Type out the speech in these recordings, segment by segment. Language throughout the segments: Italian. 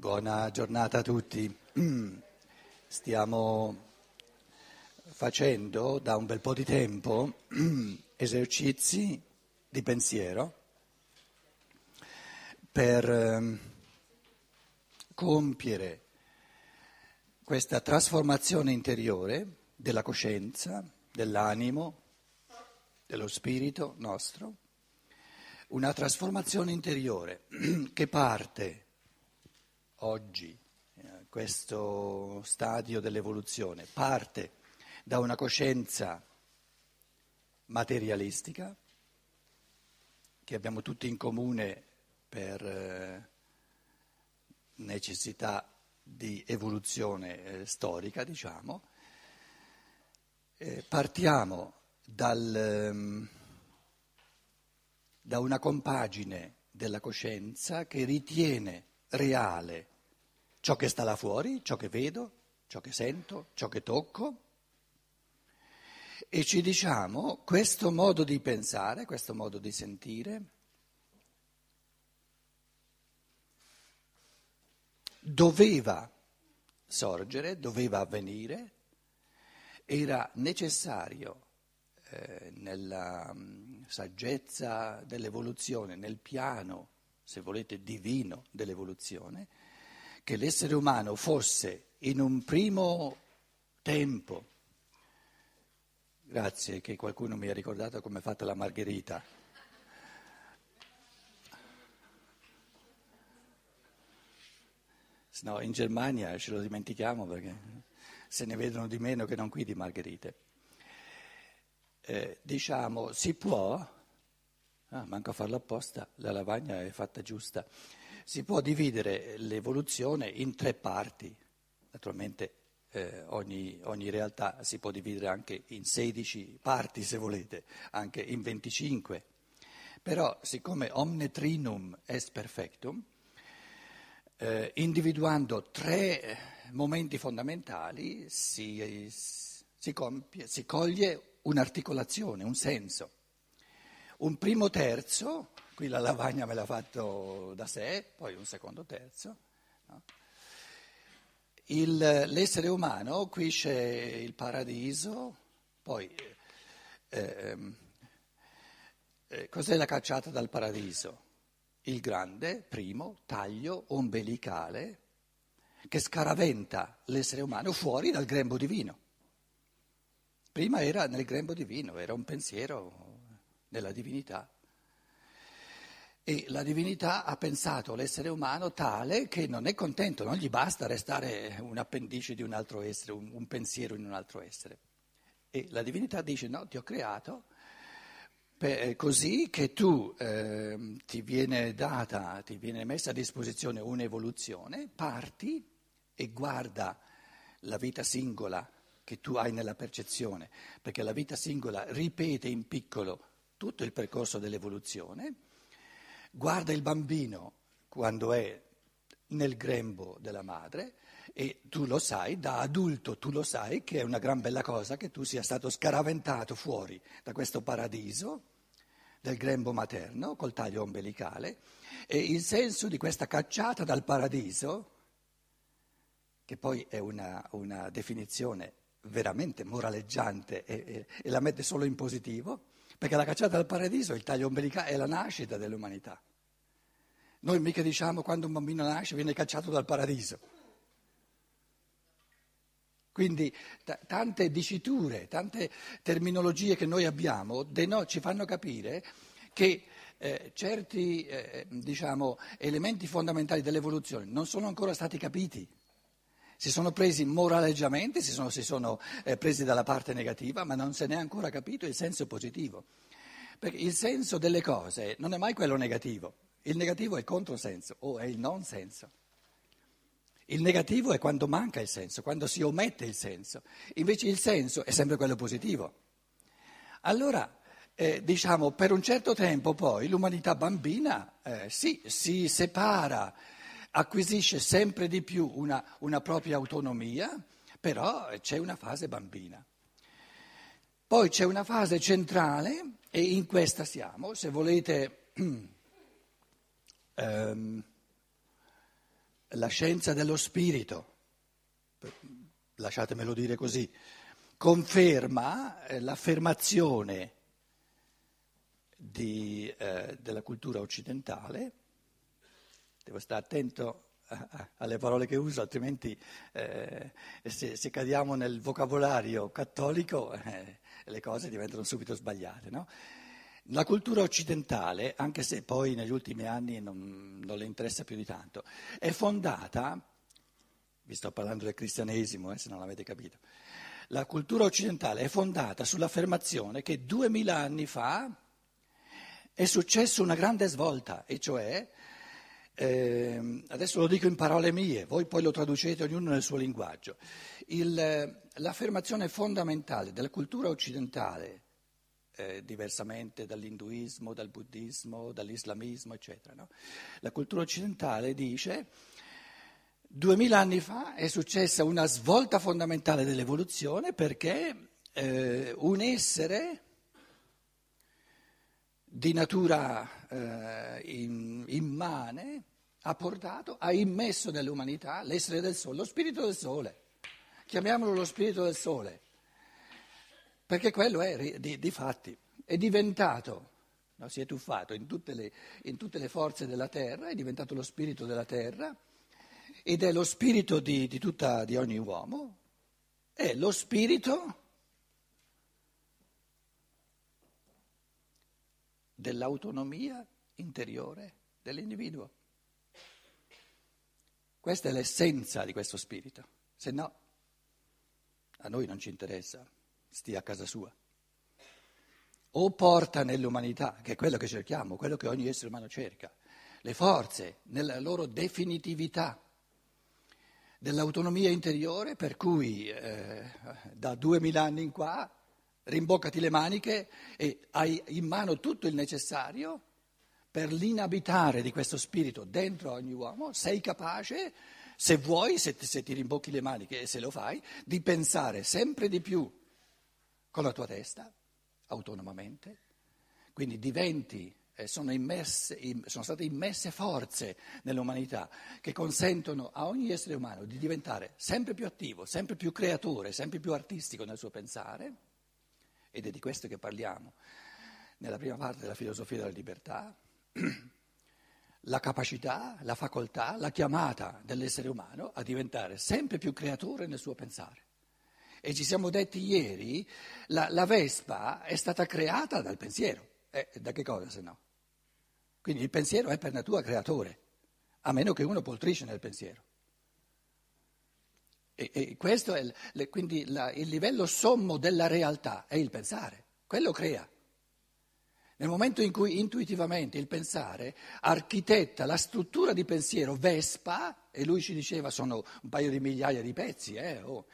Buona giornata a tutti. Stiamo facendo da un bel po' di tempo esercizi di pensiero per ehm, compiere questa trasformazione interiore della coscienza, dell'animo, dello spirito nostro, una trasformazione interiore che parte oggi, eh, questo stadio dell'evoluzione, parte da una coscienza materialistica che abbiamo tutti in comune per eh, necessità di evoluzione eh, storica, diciamo, partiamo dal, ehm, da una compagine della coscienza che ritiene reale. Ciò che sta là fuori, ciò che vedo, ciò che sento, ciò che tocco, e ci diciamo questo modo di pensare, questo modo di sentire, doveva sorgere, doveva avvenire, era necessario eh, nella mh, saggezza dell'evoluzione, nel piano, se volete, divino dell'evoluzione, che l'essere umano fosse in un primo tempo, grazie che qualcuno mi ha ricordato come è fatta la margherita, No, in Germania ce lo dimentichiamo perché se ne vedono di meno che non qui di margherite. Eh, diciamo, si può, ah, manco a farlo apposta, la lavagna è fatta giusta, si può dividere l'evoluzione in tre parti. Naturalmente eh, ogni, ogni realtà si può dividere anche in 16 parti, se volete, anche in 25. Però, siccome omne trinum est perfectum, eh, individuando tre momenti fondamentali si, si, compie, si coglie un'articolazione, un senso. Un primo terzo, qui la lavagna me l'ha fatto da sé, poi un secondo terzo. No? Il, l'essere umano, qui c'è il paradiso, poi eh, eh, cos'è la cacciata dal paradiso? il grande, primo, taglio ombelicale che scaraventa l'essere umano fuori dal grembo divino. Prima era nel grembo divino, era un pensiero nella divinità. E la divinità ha pensato l'essere umano tale che non è contento, non gli basta restare un appendice di un altro essere, un, un pensiero in un altro essere. E la divinità dice no, ti ho creato per, così che tu eh, ti viene data, ti viene messa a disposizione un'evoluzione, parti e guarda la vita singola che tu hai nella percezione, perché la vita singola ripete in piccolo tutto il percorso dell'evoluzione, guarda il bambino quando è nel grembo della madre e tu lo sai, da adulto tu lo sai che è una gran bella cosa che tu sia stato scaraventato fuori da questo paradiso del grembo materno col taglio ombelicale e il senso di questa cacciata dal paradiso, che poi è una, una definizione veramente moraleggiante e, e, e la mette solo in positivo, perché la cacciata dal paradiso, il taglio ombelicale, è la nascita dell'umanità. Noi mica diciamo quando un bambino nasce viene cacciato dal paradiso. Quindi t- tante diciture, tante terminologie che noi abbiamo no, ci fanno capire che eh, certi eh, diciamo, elementi fondamentali dell'evoluzione non sono ancora stati capiti. Si sono presi moraleggiamente, si sono, si sono eh, presi dalla parte negativa, ma non se ne è ancora capito il senso positivo. Perché il senso delle cose non è mai quello negativo, il negativo è il controsenso o è il non senso. Il negativo è quando manca il senso, quando si omette il senso. Invece il senso è sempre quello positivo. Allora, eh, diciamo, per un certo tempo poi l'umanità bambina eh, sì, si separa, acquisisce sempre di più una, una propria autonomia, però c'è una fase bambina. Poi c'è una fase centrale e in questa siamo, se volete... ehm, la scienza dello spirito, lasciatemelo dire così, conferma eh, l'affermazione di, eh, della cultura occidentale, devo stare attento alle parole che uso, altrimenti eh, se, se, cadiamo nel vocabolario cattolico eh, le cose diventano subito sbagliate. No? La cultura occidentale, anche se poi negli ultimi anni non, non, le interessa più di tanto, è fondata, vi sto parlando del cristianesimo eh, se non l'avete capito, la cultura occidentale è fondata sull'affermazione che duemila anni fa è successa una grande svolta, e cioè eh, adesso lo dico in parole mie, voi poi lo traducete ognuno nel suo linguaggio. Il, l'affermazione fondamentale della cultura occidentale, eh, diversamente dall'induismo, dal buddismo, dall'islamismo, eccetera, no? la cultura occidentale dice duemila anni fa è successa una svolta fondamentale dell'evoluzione perché eh, un essere di natura eh, immane ha portato, ha immesso nell'umanità l'essere del sole, lo spirito del sole. Chiamiamolo lo spirito del sole, perché quello è di, di fatti, è diventato, no, si è tuffato in tutte, le, in tutte, le, forze della terra, è diventato lo spirito della terra ed è lo spirito di, di, tutta, di ogni uomo, è lo spirito dell'autonomia interiore dell'individuo. Questa è l'essenza di questo spirito, se no a noi non ci interessa, stia a casa sua. O porta nell'umanità, che è quello che cerchiamo, quello che ogni essere umano cerca, le forze nella loro definitività dell'autonomia interiore, per cui eh, da duemila anni in qua rimboccati le maniche e hai in mano tutto il necessario per l'inabitare di questo spirito dentro ogni uomo, sei capace, se vuoi, se ti, se ti rimbocchi le maniche e se lo fai, di pensare sempre di più con la tua testa, autonomamente, quindi diventi sono, immesse, sono, state immesse forze nell'umanità che consentono a ogni essere umano di diventare sempre più attivo, sempre più creatore, sempre più artistico nel suo pensare ed è di questo che parliamo nella prima parte della filosofia della libertà, la capacità, la facoltà, la chiamata dell'essere umano a diventare sempre più creatore nel suo pensare. E ci siamo detti ieri, la, la Vespa è stata creata dal pensiero. Eh, da che cosa se no? Quindi il pensiero è per natura creatore, a meno che uno poltrisce nel pensiero. E, e questo è il, quindi la, il livello sommo della realtà, è il pensare, quello crea. Nel momento in cui intuitivamente il pensare architetta la struttura di pensiero Vespa, e lui ci diceva sono un paio di migliaia di pezzi, eh, oh,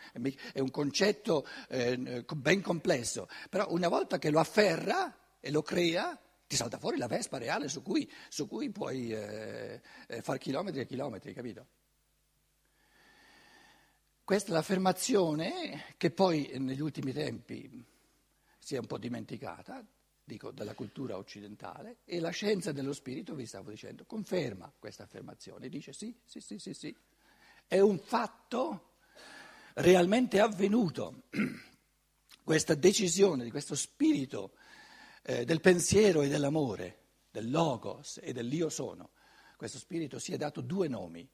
è un concetto eh, ben complesso, però una volta che lo afferra e lo crea, ti salta fuori la Vespa reale su cui, su cui puoi eh, eh fare chilometri e chilometri, capito? Questa è l'affermazione che poi negli ultimi tempi si è un po' dimenticata, dico della cultura occidentale, e la scienza dello spirito, vi stavo dicendo, conferma questa affermazione, dice sì, sì, sì, sì, sì, è un fatto realmente avvenuto, questa decisione di questo spirito eh, del pensiero e dell'amore, del logos e dell'io sono, questo spirito si è dato due nomi,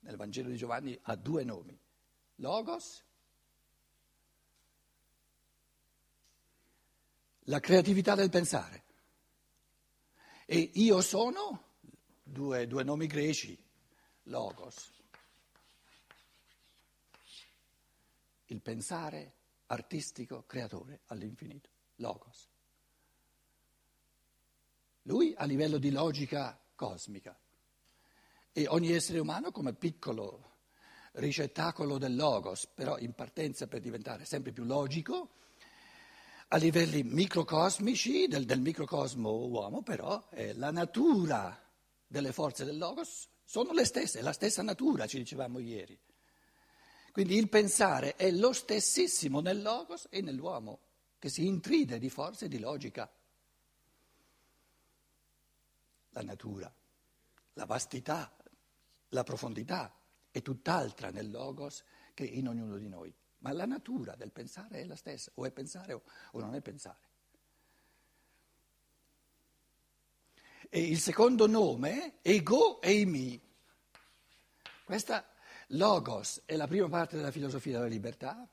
nel Vangelo di Giovanni ha due nomi Logos, la creatività del pensare. E io sono, due, due nomi greci, Logos, il pensare artistico creatore all'infinito, Logos. Lui a livello di logica cosmica e ogni essere umano come piccolo ricettacolo del logos, però in partenza per diventare sempre più logico, a livelli microcosmici del, del microcosmo uomo, però eh, la natura delle forze del logos sono le stesse, è la stessa natura, ci dicevamo ieri. Quindi il pensare è lo stessissimo nel logos e nell'uomo, che si intride di forze e di logica. La natura, la vastità la profondità è tutt'altra nel logos che in ognuno di noi, ma la natura del pensare è la stessa, o è pensare o, non è pensare. E il secondo nome, ego eimi. Questa logos è la prima parte della filosofia della libertà,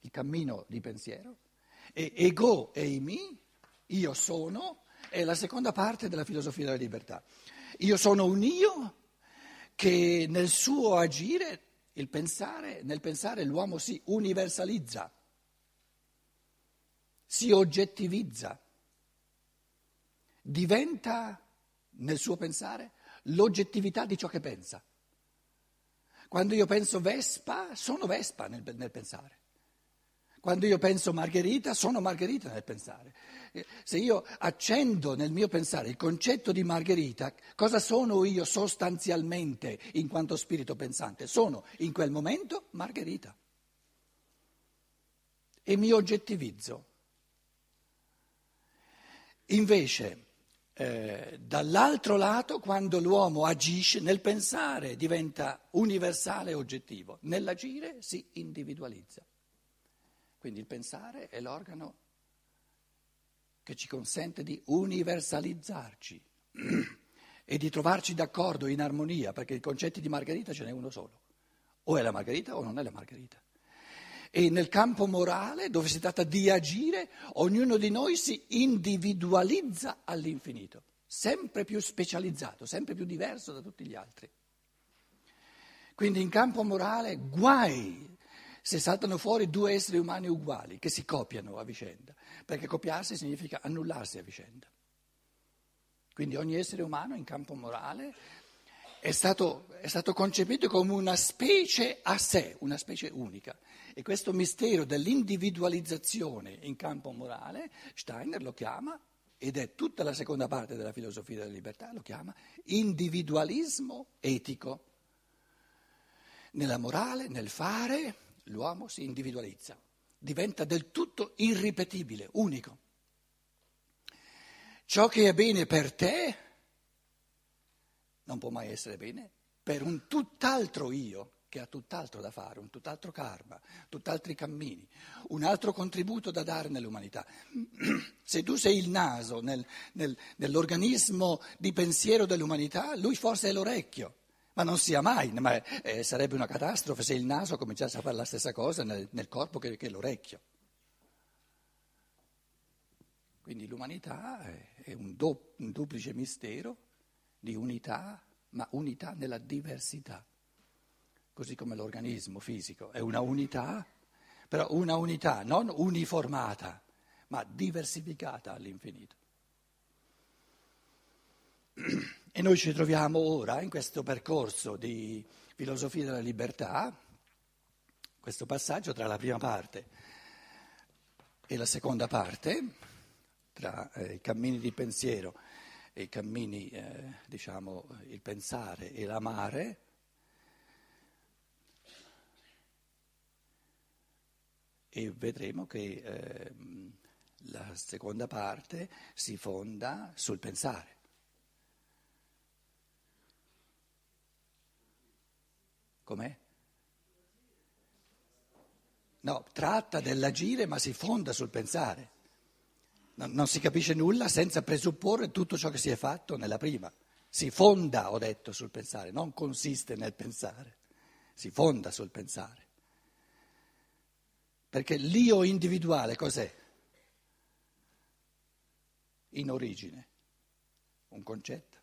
il cammino di pensiero, e ego eimi, io sono, è la seconda parte della filosofia della libertà. Io sono un io che nel suo agire, pensare, nel pensare l'uomo si universalizza, si oggettivizza, diventa nel suo pensare l'oggettività di ciò che pensa. Quando io penso Vespa, sono Vespa nel, nel pensare. Quando io penso Margherita, sono Margherita nel pensare. Eh, se io accendo nel mio pensare il concetto di Margherita, cosa sono io sostanzialmente in quanto spirito pensante? Sono in quel momento Margherita. E mi oggettivizzo. Invece, eh, dall'altro lato, quando l'uomo agisce nel pensare diventa universale e oggettivo, nell'agire si individualizza. Quindi il pensare è l'organo che ci consente di universalizzarci e di trovarci d'accordo in armonia, perché i concetti di Margherita ce n'è uno solo, o è la Margherita o non è la Margherita. E nel campo morale, dove si tratta di agire, ognuno di noi si individualizza all'infinito, sempre più specializzato, sempre più diverso da tutti gli altri. Quindi in campo morale guai se saltano fuori due esseri umani uguali che si copiano a vicenda, perché copiarsi significa annullarsi a vicenda. Quindi ogni essere umano in campo morale è stato, è stato, concepito come una specie a sé, una specie unica. E questo mistero dell'individualizzazione in campo morale, Steiner lo chiama, ed è tutta la seconda parte della filosofia della libertà, lo chiama individualismo etico. Nella morale, nel fare, l'uomo si individualizza, diventa del tutto irripetibile, unico. Ciò che è bene per te non può mai essere bene per un tutt'altro io che ha tutt'altro da fare, un tutt'altro karma, tutt'altri cammini, un altro contributo da dare nell'umanità. Se tu sei il naso nel, nel, nell'organismo di pensiero dell'umanità, lui forse è l'orecchio ma non sia mai, ma eh, sarebbe una catastrofe se il naso cominciasse a fare la stessa cosa nel, nel corpo che, che, l'orecchio. Quindi l'umanità è, un, do, un duplice mistero di unità, ma unità nella diversità, così come l'organismo fisico è una unità, però una unità non uniformata, ma diversificata all'infinito. E noi ci troviamo ora in questo percorso di filosofia della libertà, questo passaggio tra la prima parte e la seconda parte, tra eh, i cammini di pensiero e i cammini, eh, diciamo, il pensare e l'amare. E vedremo che eh, la seconda parte si fonda sul pensare. Com'è? No, tratta dell'agire ma si fonda sul pensare. Non, non si capisce nulla senza presupporre tutto ciò che si è fatto nella prima. Si fonda, ho detto, sul pensare, non consiste nel pensare, si fonda sul pensare. Perché l'io individuale cos'è? In origine, un concetto.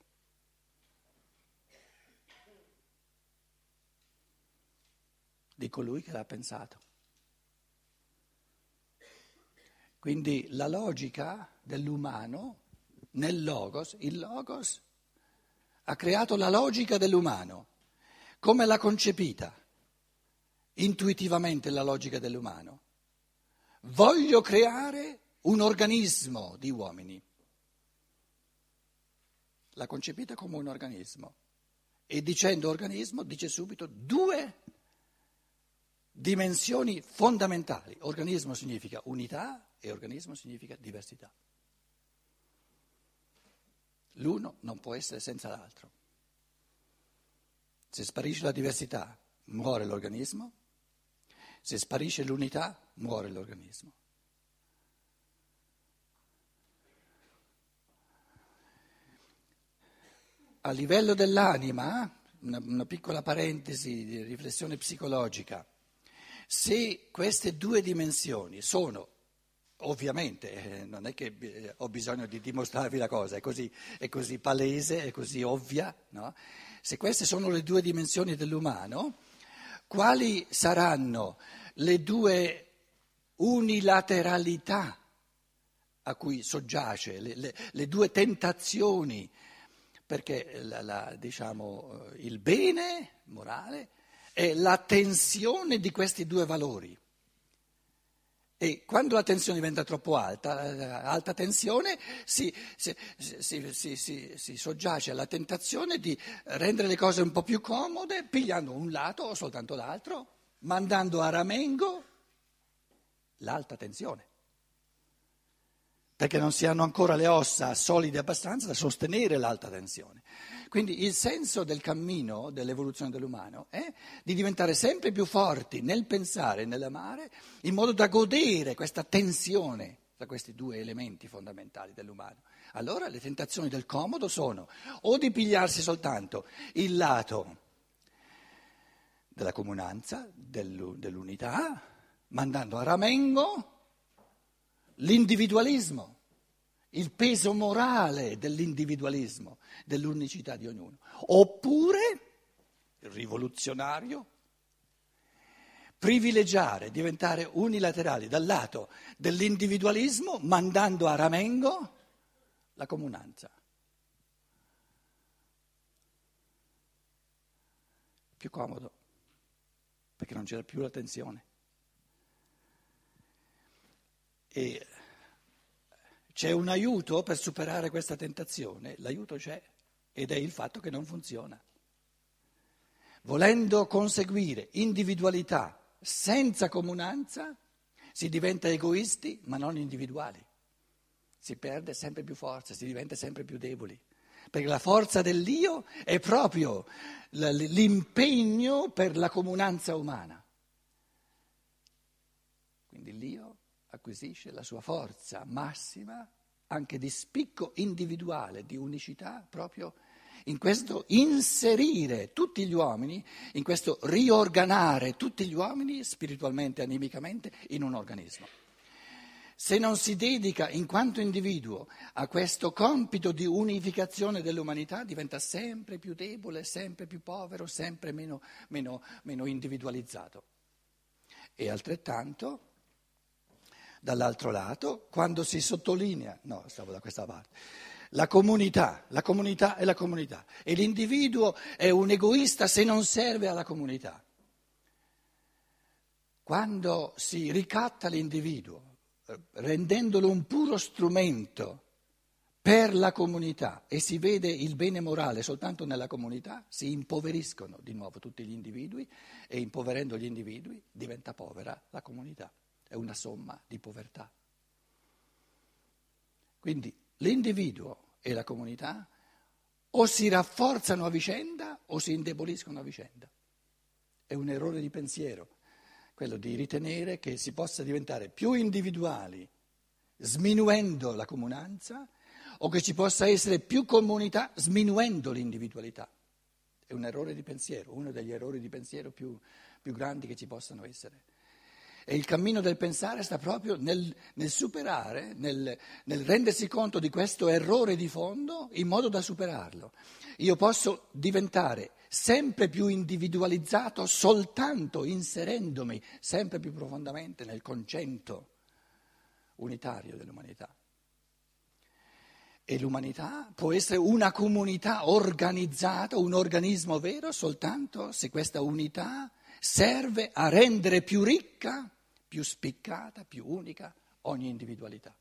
Di colui che l'ha pensato. Quindi la logica dell'umano nel logos, il logos ha creato la logica dell'umano. Come l'ha concepita intuitivamente la logica dell'umano? Voglio creare un organismo di uomini. L'ha concepita come un organismo. E dicendo organismo dice subito due dimensioni fondamentali. Organismo significa unità e organismo significa diversità. L'uno non può essere senza l'altro. Se sparisce la diversità, muore l'organismo, se sparisce l'unità, muore l'organismo. A livello dell'anima, una, una piccola parentesi di riflessione psicologica, se queste due dimensioni sono Ovviamente, eh, non è che eh, ho bisogno di dimostrarvi la cosa, è così, è così palese, è così ovvia. No? Se queste sono le due dimensioni dell'umano, quali saranno le due unilateralità a cui soggiace, le, le, le due tentazioni? Perché la, la, diciamo, eh, il bene morale è la tensione di questi due valori. E quando la tensione diventa troppo alta, eh, alta tensione, si, si, si, si, soggiace alla tentazione di rendere le cose un po' più comode, pigliando un lato o soltanto l'altro, mandando a ramengo l'alta tensione perché non si hanno ancora le ossa solide abbastanza da sostenere l'alta tensione. Quindi il senso del cammino dell'evoluzione dell'umano è di diventare sempre più forti nel pensare e nell'amare, in modo da godere questa tensione tra questi due elementi fondamentali dell'umano. Allora le tentazioni del comodo sono o di pigliarsi soltanto il lato della comunanza, dell'unità, mandando a ramengo l'individualismo, il peso morale dell'individualismo, dell'unicità di ognuno, oppure, rivoluzionario, privilegiare, diventare unilaterali dal lato dell'individualismo, mandando a ramengo la comunanza. Più comodo, perché non c'era più la tensione. E c'è un aiuto per superare questa tentazione? L'aiuto c'è ed è il fatto che non funziona. Volendo conseguire individualità senza comunanza, si diventa egoisti ma non individuali. Si perde sempre più forza, si diventa sempre più deboli. Perché la forza dell'io è proprio l'impegno per la comunanza umana. Quindi l'io acquisisce la sua forza massima anche di spicco individuale, di unicità, proprio in questo inserire tutti gli uomini, in questo riorganare tutti gli uomini spiritualmente, animicamente, in un organismo. Se non si dedica in quanto individuo a questo compito di unificazione dell'umanità, diventa sempre più debole, sempre più povero, sempre meno, meno, meno individualizzato. E altrettanto Dall'altro lato, quando si sottolinea, no, stavo da questa parte, la comunità, la comunità è la comunità e l'individuo è un egoista se non serve alla comunità. Quando si ricatta l'individuo, rendendolo un puro strumento per la comunità e si vede il bene morale soltanto nella comunità, si impoveriscono di nuovo tutti gli individui e impoverendo gli individui diventa povera la comunità è una somma di povertà. Quindi l'individuo e la comunità o si rafforzano a vicenda o si indeboliscono a vicenda. È un errore di pensiero quello di ritenere che si possa diventare più individuali sminuendo la comunanza o che ci possa essere più comunità sminuendo l'individualità. È un errore di pensiero, uno degli errori di pensiero più, più grandi che ci possano essere. E il cammino del pensare sta proprio nel, nel superare, nel, nel rendersi conto di questo errore di fondo in modo da superarlo. Io posso diventare sempre più individualizzato soltanto inserendomi sempre più profondamente nel concetto unitario dell'umanità. E l'umanità può essere una comunità organizzata, un organismo vero, soltanto se questa unità serve a rendere più ricca più spiccata, più unica ogni individualità.